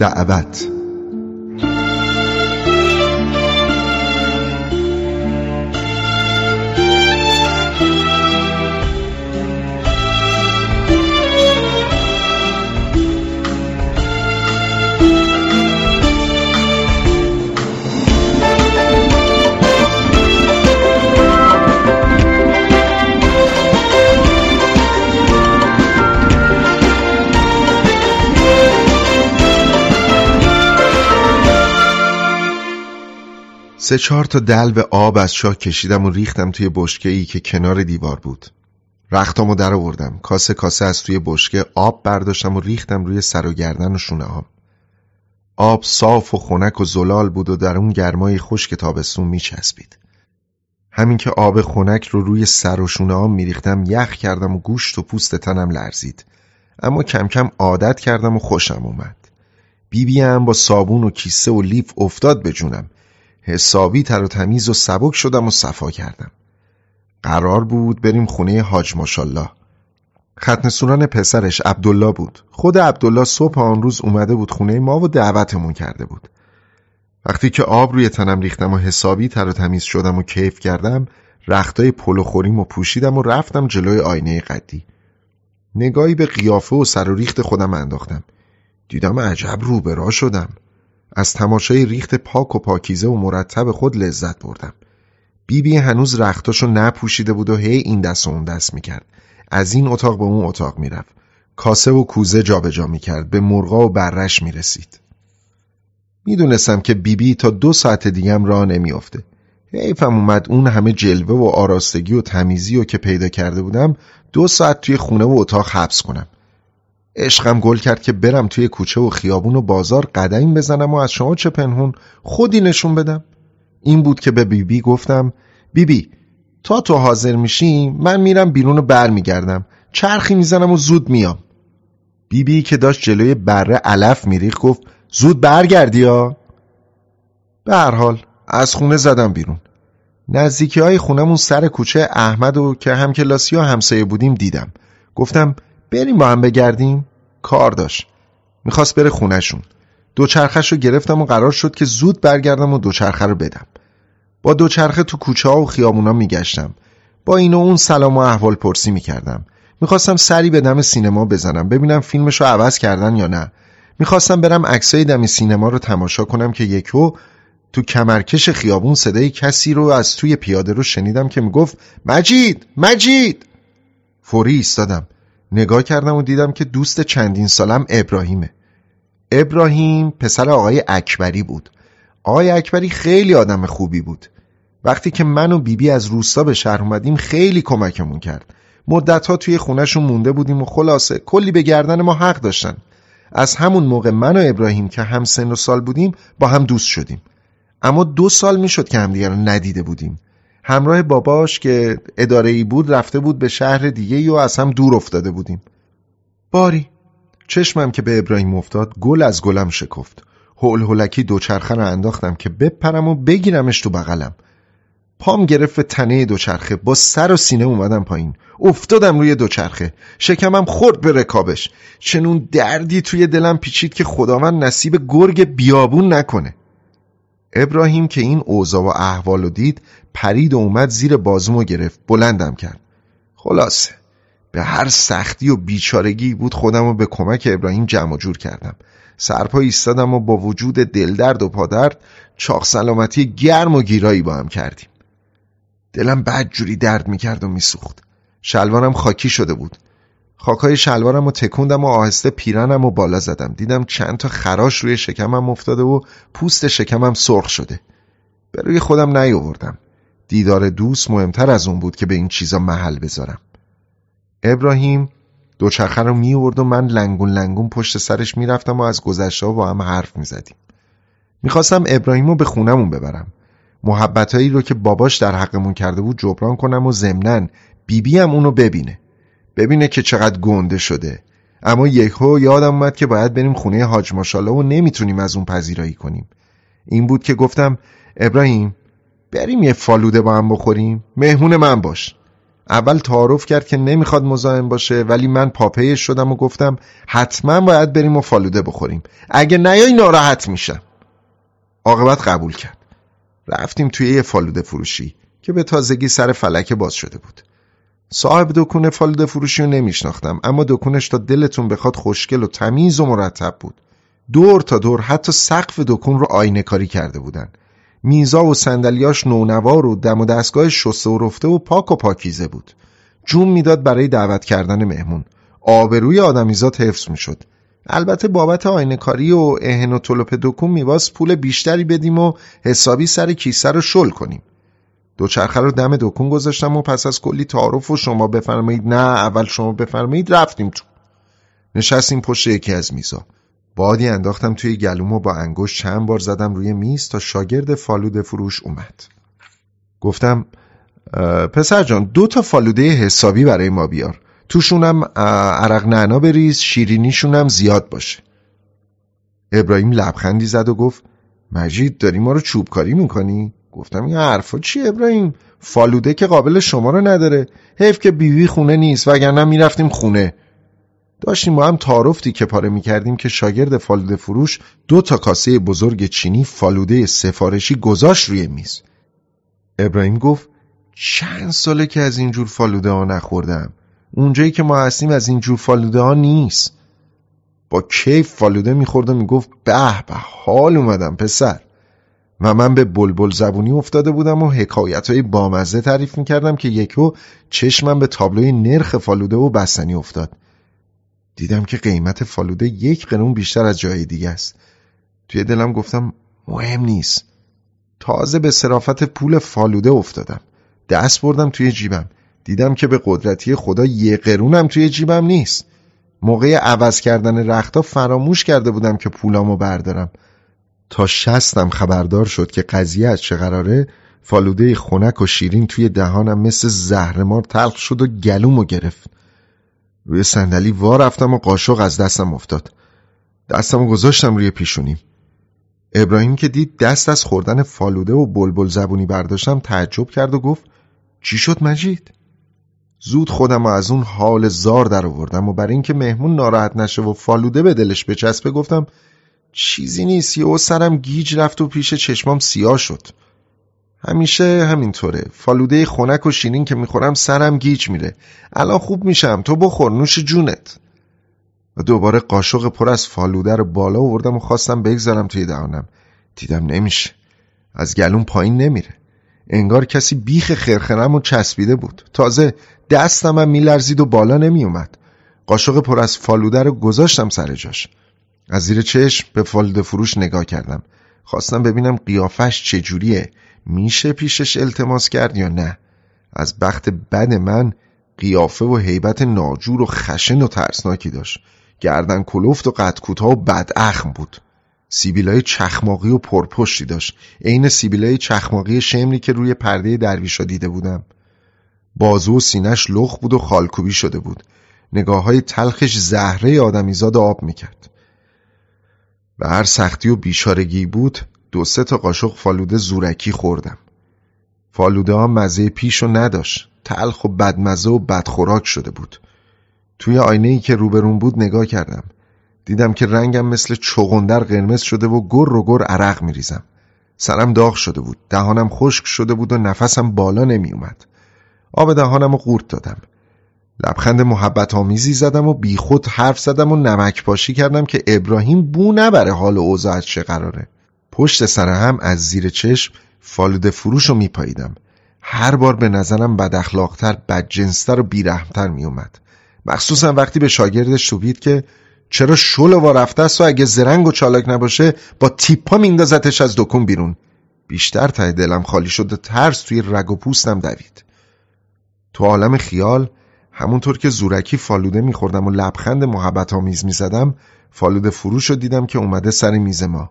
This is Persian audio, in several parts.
دعوت. سه چهار تا دلو آب از شاه کشیدم و ریختم توی بشکه ای که کنار دیوار بود. رختامو در آوردم. کاسه کاسه از توی بشکه آب برداشتم و ریختم روی سر و گردن و شونه هم. آب صاف و خنک و زلال بود و در اون گرمای خشک تابستون میچسبید. همین که آب خنک رو روی سر و شونه هم میریختم یخ کردم و گوشت و پوست تنم لرزید. اما کم کم عادت کردم و خوشم اومد. بیبی با صابون و کیسه و لیف افتاد به جونم. حسابی تر و تمیز و سبک شدم و صفا کردم. قرار بود بریم خونه حاج ماشالله ختن سوران پسرش عبدالله بود. خود عبدالله صبح آن روز اومده بود خونه ما و دعوتمون کرده بود. وقتی که آب روی تنم ریختم و حسابی تر و تمیز شدم و کیف کردم رختای پلو خوریم و پوشیدم و رفتم جلوی آینه قدی. نگاهی به قیافه و سر و ریخت خودم انداختم. دیدم عجب روبرا شدم. از تماشای ریخت پاک و پاکیزه و مرتب خود لذت بردم. بیبی بی هنوز رختاشو نپوشیده بود و هی این دست و اون دست می‌کرد. از این اتاق به اون اتاق می‌رفت. کاسه و کوزه جابجا جا می‌کرد. به مرغا و برش می‌رسید. می‌دونستم که بیبی بی تا دو ساعت دیگم راه نمیافته. حیفم اومد اون همه جلوه و آراستگی و تمیزی و که پیدا کرده بودم دو ساعت توی خونه و اتاق حبس کنم. عشقم گل کرد که برم توی کوچه و خیابون و بازار قدم بزنم و از شما چه پنهون خودی نشون بدم. این بود که به بیبی بی گفتم بیبی بی تا تو حاضر میشی من میرم بیرون و برمیگردم. چرخی می‌زنم و زود میام. بیبی بی که داشت جلوی بره علف میریخ گفت زود برگردی ها. به هر حال از خونه زدم بیرون. نزدیکی های خونمون سر کوچه احمد و که هم کلاسی و همسایه بودیم دیدم. گفتم بریم با هم بگردیم. کار داشت. می‌خواست بره خونشون دوچرخش رو گرفتم و قرار شد که زود برگردم و دوچرخه رو بدم. با دوچرخه تو کوچه ها و خیابونا میگشتم. با این و اون سلام و احوال پرسی می‌کردم. می‌خواستم سری به دم سینما بزنم ببینم فیلمش رو عوض کردن یا نه. می‌خواستم برم عکسای دم سینما رو تماشا کنم که یکو تو کمرکش خیابون صدای کسی رو از توی پیاده رو شنیدم که می‌گفت مجید! مجید! فوری ایستادم. نگاه کردم و دیدم که دوست چندین سالم ابراهیمه. ابراهیم پسر آقای اکبری بود. آقای اکبری خیلی آدم خوبی بود. وقتی که من و بیبی بی از روستا به شهر اومدیم خیلی کمکمون کرد. مدتها توی خونهشون مونده بودیم و خلاصه کلی به گردن ما حق داشتن. از همون موقع من و ابراهیم که هم سن و سال بودیم با هم دوست شدیم. اما دو سال می‌شد که همدیگر رو ندیده بودیم. همراه باباش که اداره ای بود رفته بود به شهر دیگه و از هم دور افتاده بودیم. باری چشمم که به ابراهیم افتاد گل از گلم شکفت. هول هولکی دوچرخه رو انداختم که بپرم و بگیرمش تو بغلم. پام گرفت تنه دوچرخه با سر و سینه اومدم پایین. افتادم روی دوچرخه. شکمم خورد به رکابش. چنون دردی توی دلم پیچید که خداوند نصیب گرگ بیابون نکنه. ابراهیم که این اوضاع و احوال رو دید پرید و اومد زیر بازومو گرفت. بلندم کرد. خلاصه به هر سختی و بیچارگی بود خودم رو به کمک ابراهیم جمع جور کردم. سرپا ایستادم و با وجود دلدرد و پادرد چاق سلامتی گرم و گیرایی با هم کردیم. دلم بد جوری درد می‌کرد و میسوخت. شلوارم خاکی شده بود. خاکای شلوارم رو تکوندم و آهسته پیرنم و بالا زدم. دیدم چند تا خراش روی شکمم افتاده و پوست شکمم سرخ شده. به روی خودم نیاوردم. دیدار دوست مهمتر از اون بود که به این چیزا محل بذارم. ابراهیم دوچرخه رو میورد و من لنگون لنگون پشت سرش می‌رفتم و از گذشته با هم حرف می‌زدیم. می‌خواستم ابراهیم رو به خونمون ببرم. محبتهایی رو که باباش در حقمون کرده بود جبران کنم و ضمنا بیبی هم اونو ببینه. ببینه که چقدر گنده شده. اما یکهو یادم اومد که باید بریم خونه حاج ماشالله و نمی‌تونیم از اون پذیرایی کنیم. این بود که گفتم ابراهیم بریم یه فالوده با هم بخوریم. مهمون من باش. اول تعارف کرد که نمی‌خواد مزاحم باشه ولی من پاپیش شدم و گفتم حتما باید بریم و فالوده بخوریم. اگه نیای ناراحت میشم. عاقبت قبول کرد. رفتیم توی یه فالوده فروشی که به تازگی سر فلکه باز شده بود. صاحب دکون فالوده فروشی رو نمیشناختم اما دکونش تا دلتون بخواد خوشگل و تمیز و مرتب بود. دور تا دور حتی سقف دکون رو آینه کاری کرده بودن. میزا و صندلیاش نونوار و دم و دستگاه شسته و رفته و پاک و پاکیزه بود. جون می‌داد برای دعوت کردن مهمون. آبروی آدمیزاد حفظ می‌شد. البته بابت آینه کاری و اهن و طلوپ دکون میواز پول بیشتری بدیم و حسابی سر کیسه رو شل کنیم. دوچرخه رو دم دکون گذاشتم و پس از کلی تعارف و شما بفرمایید. نه اول شما بفرمایید رفتیم تو. نشستیم پشت یکی از میزا. بادی انداختم توی گلوم و با انگشت چند بار زدم روی میز تا شاگرد فالوده فروش اومد. گفتم پسر جان دو تا فالوده حسابی برای ما بیار. توشونم عرق نعنا بریز شیرینیشونم زیاد باشه. ابراهیم لبخندی زد و گفت مجید داری ما رو چوبکاری می‌کنی؟ گفتم این حرفا چی ابراهیم؟ فالوده که قابل شما رو نداره. حیف که بیوی خونه نیست وگرنه می‌رفتیم خونه. داشتیم با هم تعارفتی که پاره می‌کردیم که شاگرد فالوده فروش دو تا کاسه بزرگ چینی فالوده سفارشی گذاشت روی میز. ابراهیم گفت چند ساله که از اینجور فالوده ها نخوردم؟ اونجایی که ما هستیم از اینجور فالوده ها نیست. با کیف فالوده می‌خورد و می‌گفت به به حال اومدم پسر. و من به بلبل زبونی افتاده بودم و حکایت های بامزه تعریف می‌کردم که یکو چشمم به تابلوی نرخ فالوده و بستنی افتاد. دیدم که قیمت فالوده یک قرون بیشتر از جای دیگه است. توی دلم گفتم مهم نیست. تازه به صرافت پول فالوده افتادم. دست بردم توی جیبم. دیدم که به قدرتی خدا یه قرونم توی جیبم نیست. موقع عوض کردن رختا فراموش کرده بودم که پولامو بردارم. تا شستم خبردار شد که قضیه از چه قراره فالوده خونک و شیرین توی دهانم مثل زهرمار تلخ شد و گلومو گرفت. روی صندلی وا رفتم و قاشق از دستم افتاد. دستمو گذاشتم روی پیشونیم. ابراهیم که دید دست از خوردن فالوده و بلبل زبونی برداشتم تعجب کرد و گفت چی شد مجید؟ زود خودم از اون حال زار در آوردم و برای اینکه مهمون ناراحت نشه و فالوده به دلش بچسبه گفتم چیزی نیست. یه سرم گیج رفت و پیش چشمام سیاه شد. همیشه همینطوره. فالوده خونک و شیرین که می‌خورم سرم گیج میره. الان خوب میشم. تو بخور. نوش جونت. و دوباره قاشق پر از فالوده رو بالا آوردم و خواستم بگذارم توی دهانم. دیدم نمیشه. از گلون پایین نمیره. انگار کسی بیخ خرخرم و چسبیده بود. تازه دستم هم میلرزید و بالا نمیومد. قاشق پر از فالوده رو گذاشتم سر جاش. از زیر چشم به فالوده فروش نگاه کردم. خواستم ببینم قیافش چجوریه. میشه پیشش التماس کرد یا نه؟ از بخت بد من قیافه و حیبت ناجور و خشن و ترسناکی داشت. گردن کلفت و قد کوتاه و بداخم بود. سیبیلای چخماقی و پرپشتی داشت. عین سیبیلای چخماقی شمری که روی پرده درویشا دیده بودم. بازو و سینش لخ بود و خالکوبی شده بود. نگاه های تلخش زهره آدمیزاد آب می‌کرد. و هر سختی و بیشارگی بود دو سه تا قاشق فالوده زورکی خوردم. فالوده ها مزه پیش و نداشت تلخ و بدمزه و بدخوراک شده بود. توی آینه ای که روبرون بود نگاه کردم. دیدم که رنگم مثل چغندر قرمز شده و گر و گر عرق میریزم. سرم داغ شده بود دهانم خشک شده بود و نفسم بالا نمی اومد آب دهانم رو قورت دادم. لبخند محبت آمیزی زدم و بیخود حرف زدم و نمک پاشی کردم که ابراهیم بو نبره حال اوضاع از چه قراره. پشت سر هم از زیر چشم فالوده فروش رو میپاییدم. هر بار به نظرم بد اخلاقتر بدجنستر و بیرحمتر میومد مخصوصا وقتی به شاگردش توبید که چرا شل و رفته است و اگه زرنگ و چالاک نباشه با تیپا میندازتش از دکون بیرون. بیشتر ته دلم خالی شد و ترس توی رگ و پوستم دوید. تو عالم خیال همونطور که زورکی فالوده میخوردم و لبخند محبت آمیز می‌زدم فالوده فروش رو دیدم که اومده سر میز ما.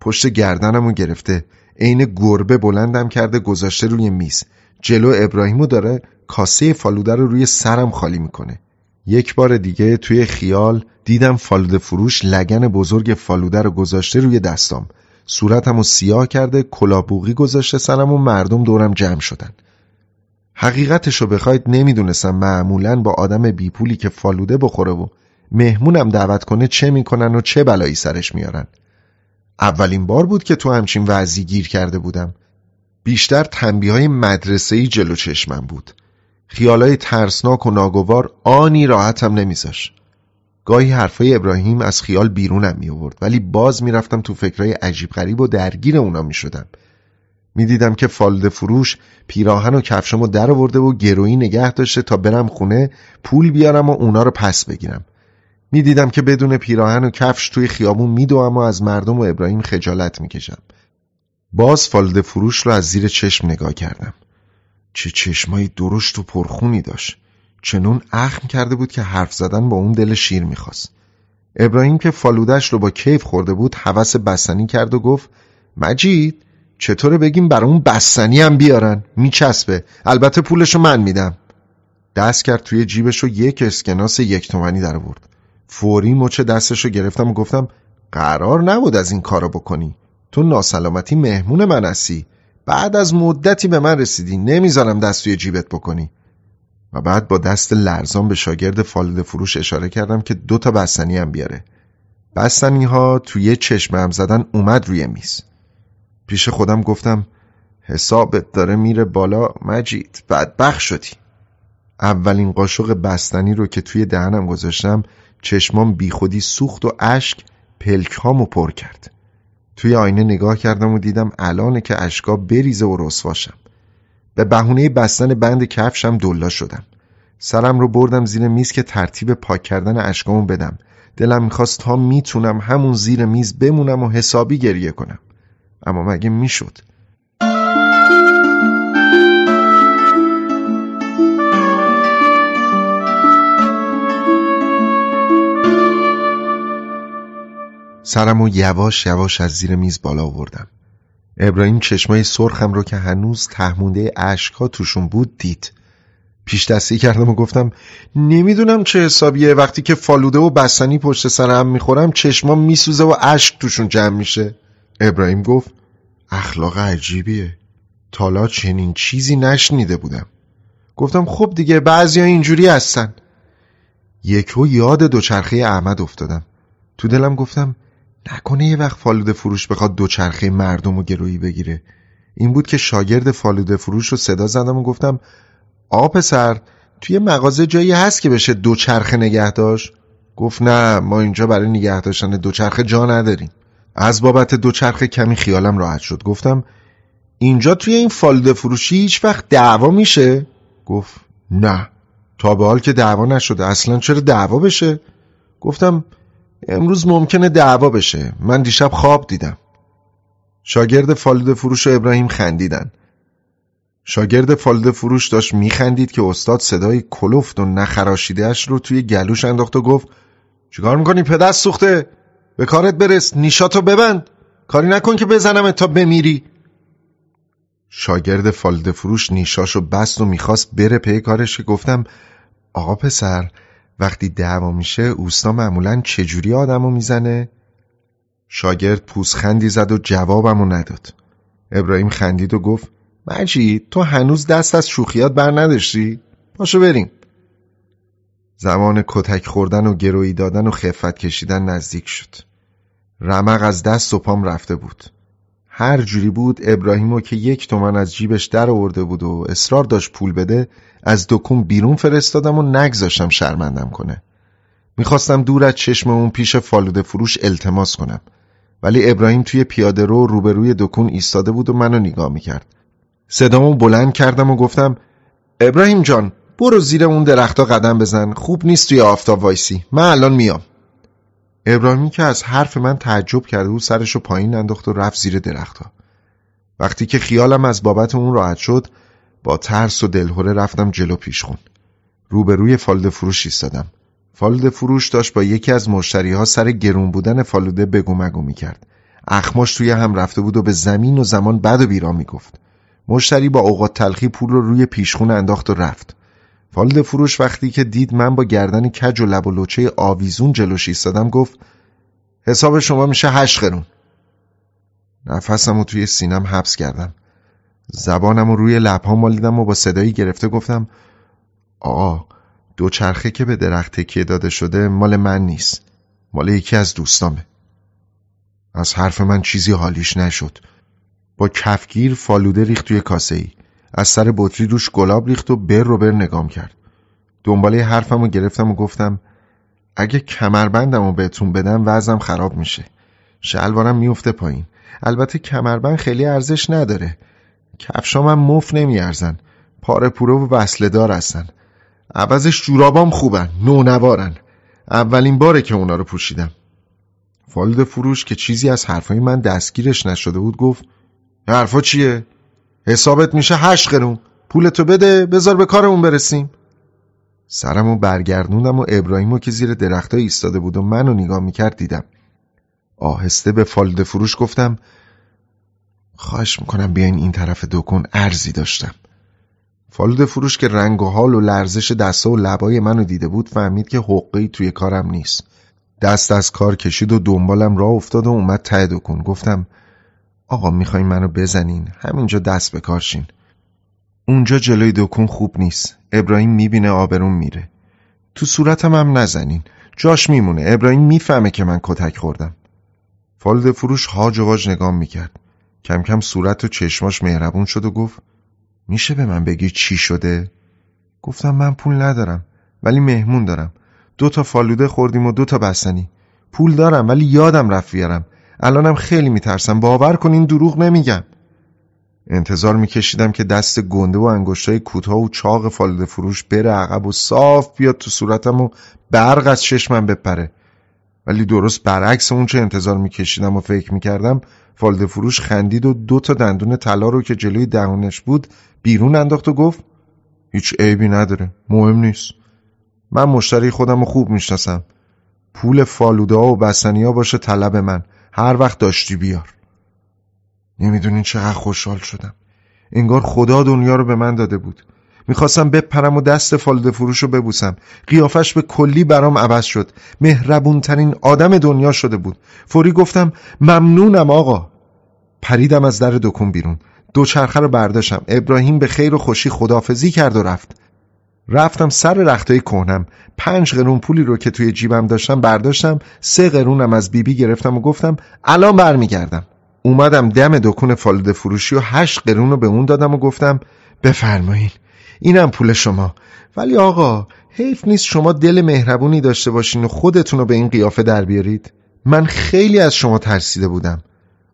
پشت گردنم رو گرفته عین گربه بلندم کرده گذاشته روی میز. جلو ابراهیمو داره کاسه فالوده رو روی سرم خالی می‌کنه. یک بار دیگه توی خیال دیدم فالوده فروش لگن بزرگ فالوده رو گذاشته روی دستام. صورتم رو سیاه کرده کلابوغی گذاشته سرم و مردم دورم جمع شدن. حقیقتشو بخواید نمی‌دونستم معمولا با آدم بیپولی که فالوده بخوره و مهمونم دعوت کنه چه می‌کنن و چه بلایی سرش میارن. اولین بار بود که تو همچین وضعی گیر کرده بودم. بیشتر تنبیه های مدرسه جلو چشمم بود. خیالای ترسناک و ناگوار آنی راحتم نمیذاش. گاهی حرفای ابراهیم از خیال بیرونم می آورد ولی باز می‌رفتم تو فکرای عجیب غریب و درگیر اونا می شدم می‌دیدم که فالده فروش پیراهن و کفشمو در آورده و گرویی نگه داشته تا برم خونه پول بیارم و اونا رو پس بگیرم. می‌دیدم که بدون پیراهن و کفش توی خیابون میدوم و از مردم و ابراهیم خجالت می‌کشم. باز فالده فروش رو از زیر چشم نگاه کردم. چه چشمایی درشت و پرخونی داشت. چنون اخم کرده بود که حرف زدن با اون دل شیر می‌خواست. ابراهیم که فالودش رو با کیف خورده بود حوس بستنی کرد و گفت مجید؟ چطوره بگیم برامون بستنی هم بیارن؟ میچسبه. البته پولشو من میدم. دست کرد توی جیبش و یک اسکناس یک تومنی در آورد. فوری مچ دستشو گرفتم و گفتم قرار نبود از این کارو بکنی. تو ناسلامتی مهمون من هستی. بعد از مدتی به من رسیدی. نمی‌ذارم دست توی جیبت بکنی. و بعد با دست لرزان به شاگرد فالود فروش اشاره کردم که دو تا بستنی هم بیاره. بستنی ها توی چشم هم زدن اومد روی میز. پیش خودم گفتم حسابت داره میره بالا مجید بدبخ شدی. اولین قاشق بستنی رو که توی دهنم گذاشتم چشمام بیخودی سوخت و اشک پلکامو پر کرد. توی آینه نگاه کردم و دیدم الانه که اشکا بریزه و رسواشم. به بهونه بستن بند کفشم دلا شدم. سرم رو بردم زیر میز که ترتیب پاک کردن اشکامو بدم. دلم می‌خواست تا می‌تونم همون زیر میز بمونم و حسابی گریه کنم. اما مگه می‌شد؟ سرمو یواش یواش از زیر میز بالا آوردم. ابراهیم چشمای سرخم رو که هنوز تهمونده اشکها توشون بود دید. پیش دستی کردم و گفتم نمی‌دونم چه حسابیه. وقتی که فالوده و بستنی پشت سرم می‌خورم چشمام میسوزه و اشک توشون جمع میشه. ابراهیم گفت اخلاق عجیبیه. تالا چنین چیزی نشنیده بودم. گفتم خب دیگه بعضی ها اینجوری هستن. یکو یاد دوچرخه احمد افتادم. تو دلم گفتم نکنه یه وقت فالوده فروش بخواد دوچرخه مردم و گرویی بگیره. این بود که شاگرد فالوده فروش رو صدا زدم و گفتم آ پسر توی مغازه جایی هست که بشه دوچرخه نگه داشت گفت نه ما اینجا برای نگه داشتن دوچرخه جا نداریم. از بابت دوچرخه کمی خیالم راحت شد. گفتم اینجا توی این فالوده فروشی هیچ وقت دعوا میشه؟ گفت نه. تا به حال که دعوا نشده. اصلا چرا دعوا بشه؟ گفتم امروز ممکنه دعوا بشه. من دیشب خواب دیدم. شاگرد فالوده فروش و ابراهیم خندیدن. شاگرد فالوده فروش داشت میخندید که استاد صدای کلفت و نخراشیدهش رو توی گلوش انداخت و گفت چیکار می‌کنی پدر سوخته؟ به کارت برس نیشاتو ببند. کاری نکن که بزنم تا بمیری. شاگرد فالوده فروش نیشاشو بست و می‌خواست بره پی کارش. که گفتم آقا پسر وقتی دعوا میشه اوستا معمولا چجوری آدمو می‌زنه؟ شاگرد پوزخندی زد و جوابمو نداد. ابراهیم خندید و گفت مجید تو هنوز دست از شوخیات بر نداشتی؟ پاشو بریم. زمان کتک خوردن و گرویی دادن و خفت کشیدن نزدیک شد. رمق از دست و پام رفته بود. هر جوری بود ابراهیمو که یک تومن از جیبش در آورده بود و اصرار داشت پول بده از دکون بیرون فرستادم و نگذاشتم شرمندم کنه. می‌خواستم دور از چشم اون پیش فالوده فروش التماس کنم. ولی ابراهیم توی پیاده رو روبروی دکون ایستاده بود و منو نگاه می‌کرد. صدامو بلند کردم و گفتم ابراهیم جان برو زیر اون درختا قدم بزن. خوب نیست توی آفتاب وایسی. من الان میام. ابراهیمی که از حرف من تعجب کرده بود سرشو پایین انداخت و رفت زیر درختها. وقتی که خیالم از بابت اون راحت شد با ترس و دلهوره رفتم جلو پیشخون. روبروی فالوده فروش ایستادم. فالوده فروش داشت با یکی از مشتری ها سر گرون بودن فالوده بگو مگو می‌کرد. اخماش توی هم رفته بود و به زمین و زمان بد و بیرا می‌گفت. مشتری با اوقات تلخی پول رو روی پیشخون انداخت و رفت. فالوده فروش وقتی که دید من با گردن کج و لب و لوچه آویزون جلوش ایستادم گفت حساب شما میشه هشت قرون. نفسم رو توی سینم حبس کردم. زبانم رو روی لبها مالیدم و با صدایی گرفته گفتم آقا دوچرخه که به درخت تکیه داده شده مال من نیست مال یکی از دوستامه. از حرف من چیزی حالیش نشد. با کفگیر فالوده ریخت توی کاسه ای از سر بطری روش گلاب ریخت و بر رو بر نگام کرد. دنباله حرفم رو گرفتم و گفتم اگه کمربندم رو بهتون بدم وزم خراب میشه. شلوارم میفته پایین. البته کمربند خیلی ارزش نداره. کفشام هم مف نمیارزن. پاره پوره و وصله دار هستن. عوضش جورابام خوبن نونوارن. اولین باره که اونا رو پوشیدم. فالد فروش که چیزی از حرفای من دستگیرش نشده بود گفت حرفا چیه؟ حسابت میشه هشت قرون. پولتو بده بذار به کارمون برسیم. سرمو برگردوندم و ابراهیمو که زیر درختای ایستاده بود و منو نگاه می‌کرد دیدم. آهسته به فالد فروش گفتم خواهش می‌کنم بیاین این طرف دکون ارزی داشتم. فالود فروش که رنگ و حال و لرزش دسته و لبای منو دیده بود فهمید که حقی توی کارم نیست. دست از کار کشید و دنبالم راه افتاد و اومد ته دکون. گفتم آقا می‌خواین منو بزنین همینجا دست به کارشین اونجا جلوی دکون خوب نیست. ابراهیم می‌بینه آبرون میره. تو صورتم هم نزنین. جاش میمونه. ابراهیم می‌فهمه که من کتک خوردم. فالد فروش هاج و واج نگام می‌کرد. کم کم صورت و چشماش مهربون شد و گفت میشه به من بگی چی شده؟ گفتم من پول ندارم ولی مهمون دارم. دو تا فالوده خوردیم و دو تا بستنی. پول دارم ولی یادم رفت بیارم. الانم خیلی میترسم. باور کنین دروغ نمیگم. انتظار میکشیدم که دست گنده و انگشتای کوتاه و چاق فالوده فروش بره عقب و صاف بیاد تو صورتم و برق از چشمم بپره. ولی درست برعکس اون چه انتظار میکشیدم و فکر می‌کردم فالده فروش خندید و دو تا دندون طلا رو که جلوی دهانش بود بیرون انداخت و گفت هیچ عیبی نداره مهم نیست. من مشتری خودم رو خوب می‌شناسم. پول فالوده ها و بستنی باشه طلب من. هر وقت داشتی بیار. نمی‌دونین چقدر خوشحال شدم. انگار خدا دنیا رو به من داده بود. می‌خواستم بپرم و دست فالوده فروش رو ببوسم. قیافش به کلی برام عوض شد. مهربونترین آدم دنیا شده بود. فوری گفتم ممنونم آقا. پریدم از در دکون بیرون. دوچرخه رو برداشتم. ابراهیم به خیر و خوشی خدافزی کرد و رفت. رفتم سر رختای کهنم. پنج قرون پولی رو که توی جیبم داشتم برداشتم سه قرونم از بیبی بی گرفتم و گفتم الان برمیگردم. اومدم دم دکون فالوده فروشی و هشت قرون رو به اون دادم و گفتم بفرمایین اینم پول شما. ولی آقا حیف نیست شما دل مهربونی داشته باشین و خودتون رو به این قیافه در بیارید. من خیلی از شما ترسیده بودم.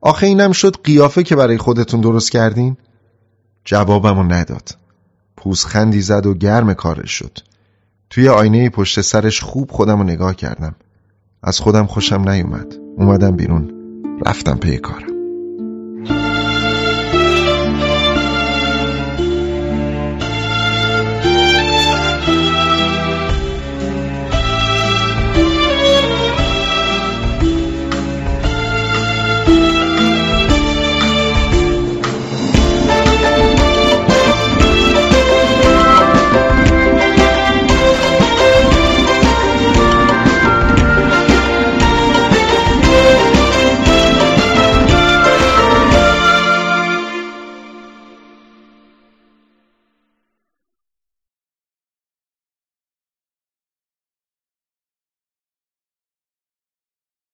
آخه اینم شد قیافه که برای خودتون درست کردین؟ جوابمو نداد. پوزخندی زد و گرم کارش شد. توی آینه پشت سرش خوب خودم رو نگاه کردم. از خودم خوشم نیومد. اومدم بیرون. رفتم پی کارم.